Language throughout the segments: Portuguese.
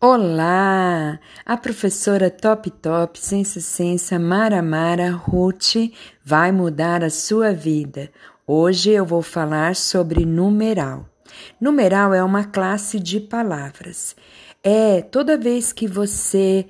Olá! A professora Top Top Ciência Ciência Mara Mara Ruth vai mudar a sua vida. Hoje eu vou falar sobre numeral. Numeral é uma classe de palavras. É toda vez que você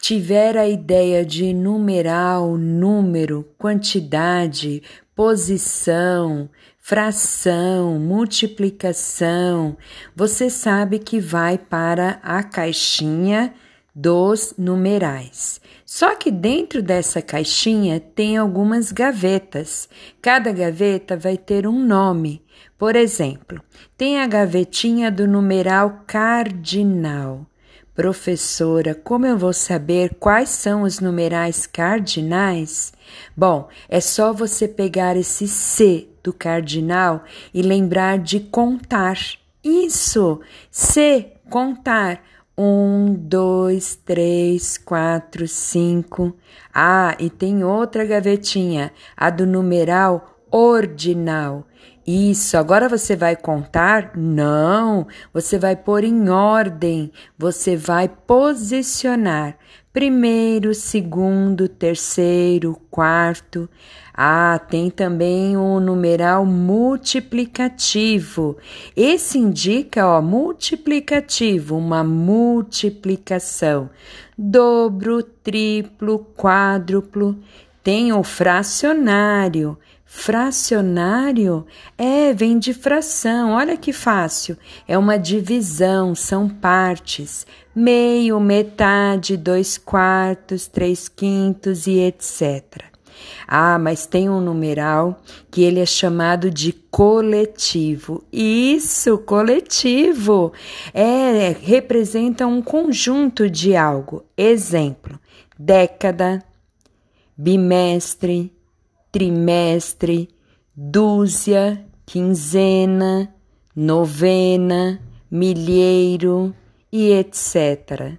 tiver a ideia de numeral, número, quantidade, posição, fração, multiplicação, você sabe que vai para a caixinha dos numerais. Só que dentro dessa caixinha tem algumas gavetas. Cada gaveta vai ter um nome. Por exemplo, tem a gavetinha do numeral cardinal. Professora, como eu vou saber quais são os numerais cardinais? Bom, é só você pegar esse C do cardinal e lembrar de contar. Isso! C, contar. Um, dois, três, quatro, cinco. Ah, e tem outra gavetinha, a do numeral ordinal. Isso, agora você vai contar? Não, você vai pôr em ordem, você vai posicionar. Primeiro, segundo, terceiro, quarto. Ah, tem também o numeral multiplicativo. Esse indica, ó, multiplicativo, uma multiplicação. Dobro, triplo, quádruplo. Tem o fracionário. Fracionário é, vem de fração, olha que fácil. É uma divisão, são partes: meio, metade, dois quartos, três quintos e etc. Ah, mas tem um numeral que ele é chamado de coletivo. Isso, coletivo. É, representa um conjunto de algo. Exemplo: década, bimestre, trimestre, dúzia, quinzena, novena, milheiro e etc.